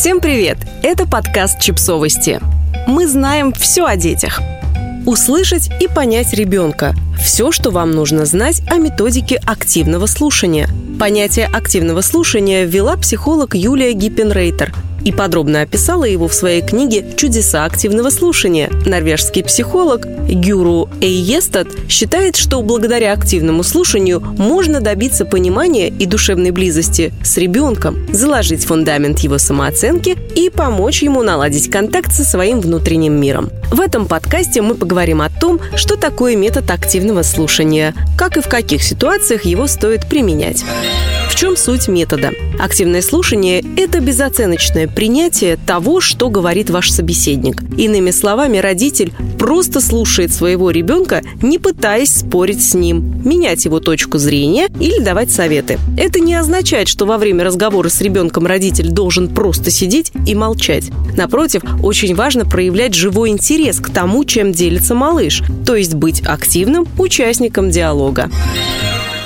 Всем привет! Это подкаст «Чипсовости». Мы знаем все о детях. Услышать и понять ребенка. Все, что вам нужно знать о методике активного слушания. Понятие активного слушания ввела психолог Юлия Гиппенрейтер – и подробно описала его в своей книге «Чудеса активного слушания». Норвежский психолог Гюру Эйестад считает, что благодаря активному слушанию можно добиться понимания и душевной близости с ребенком, заложить фундамент его самооценки и помочь ему наладить контакт со своим внутренним миром. В этом подкасте мы поговорим о том, что такое метод активного слушания, как и в каких ситуациях его стоит применять. В чем суть метода? Активное слушание – это безоценочное принятие того, что говорит ваш собеседник. Иными словами, родитель просто слушает своего ребенка, не пытаясь спорить с ним, менять его точку зрения или давать советы. Это не означает, что во время разговора с ребенком родитель должен просто сидеть и молчать. Напротив, очень важно проявлять живой интерес к тому, чем делится малыш, то есть быть активным участником диалога.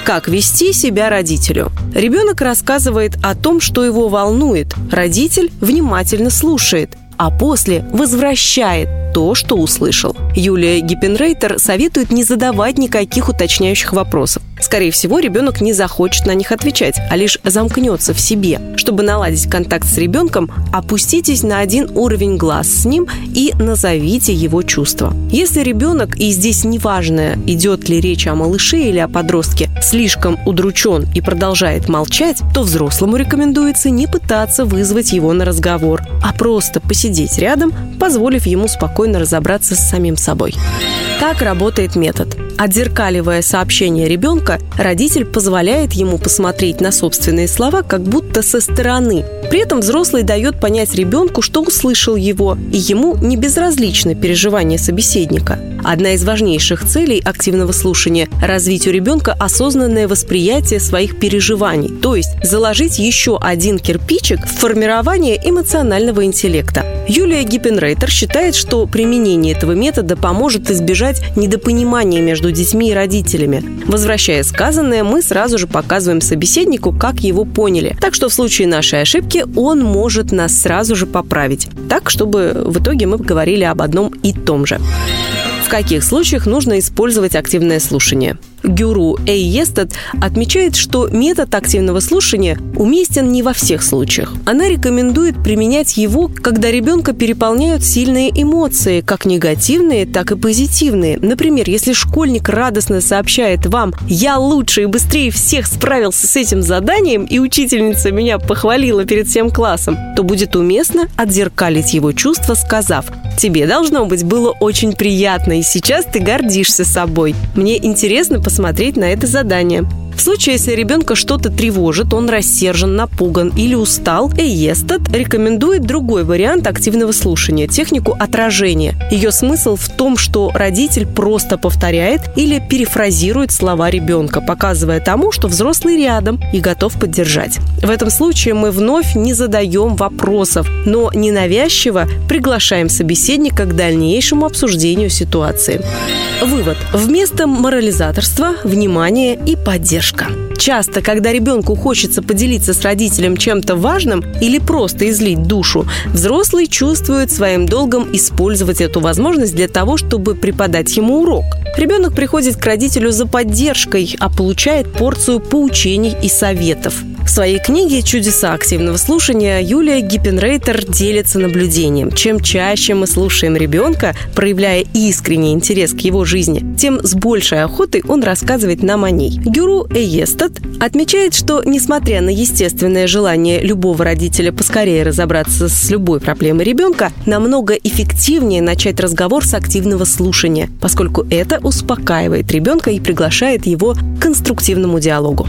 Как вести себя родителю? Ребенок рассказывает о том, что его волнует. Родитель внимательно слушает, а после возвращает то, что услышал. Юлия Гиппенрейтер советует не задавать никаких уточняющих вопросов. Скорее всего, ребенок не захочет на них отвечать, а лишь замкнется в себе. Чтобы наладить контакт с ребенком, опуститесь на один уровень глаз с ним и назовите его чувства. Если ребенок, и здесь неважно, идет ли речь о малыше или о подростке, слишком удручен и продолжает молчать, то взрослому рекомендуется не пытаться вызвать его на разговор, а просто посидеть рядом, позволив ему спокойно разобраться с самим собой. Как работает метод? Отзеркаливая сообщение ребенка, родитель позволяет ему посмотреть на собственные слова как будто со стороны. При этом взрослый дает понять ребенку, что услышал его, и ему не безразлично переживание собеседника. Одна из важнейших целей активного слушания – развить у ребенка осознанное восприятие своих переживаний, то есть заложить еще один кирпичик в формирование эмоционального интеллекта. Юлия Гиппенрейтер считает, что применение этого метода поможет избежать недопонимания между детьми и родителями. Возвращая сказанное, мы сразу же показываем собеседнику, как его поняли. Так что в случае нашей ошибки он может нас сразу же поправить. Так, чтобы в итоге мы говорили об одном и том же. В каких случаях нужно использовать активное слушание? Гюру Эйестед отмечает, что метод активного слушания уместен не во всех случаях. Она рекомендует применять его, когда ребенка переполняют сильные эмоции, как негативные, так и позитивные. Например, если школьник радостно сообщает вам «Я лучше и быстрее всех справился с этим заданием, и учительница меня похвалила перед всем классом», то будет уместно отзеркалить его чувства, сказав «Тебе, должно быть, было очень приятно, и сейчас ты гордишься собой. Мне интересно посмотреть на это задание. В случае, если ребенка что-то тревожит, он рассержен, напуган или устал, Эйестед рекомендует другой вариант активного слушания – технику отражения. Ее смысл в том, что родитель просто повторяет или перефразирует слова ребенка, показывая тому, что взрослый рядом и готов поддержать. В этом случае мы вновь не задаем вопросов, но ненавязчиво приглашаем собеседника к дальнейшему обсуждению ситуации. Вывод. Вместо морализаторства – внимание и поддержка поддержка. Часто, когда ребенку хочется поделиться с родителем чем-то важным или просто излить душу, взрослый чувствует своим долгом использовать эту возможность для того, чтобы преподать ему урок. Ребенок приходит к родителю за поддержкой, а получает порцию поучений и советов. В своей книге «Чудеса активного слушания» Юлия Гиппенрейтер делится наблюдением. Чем чаще мы слушаем ребенка, проявляя искренний интерес к его жизни, тем с большей охотой он рассказывает нам о ней. Гюру Эестад отмечает, что, несмотря на естественное желание любого родителя поскорее разобраться с любой проблемой ребенка, намного эффективнее начать разговор с активного слушания, поскольку это успокаивает ребенка и приглашает его к конструктивному диалогу.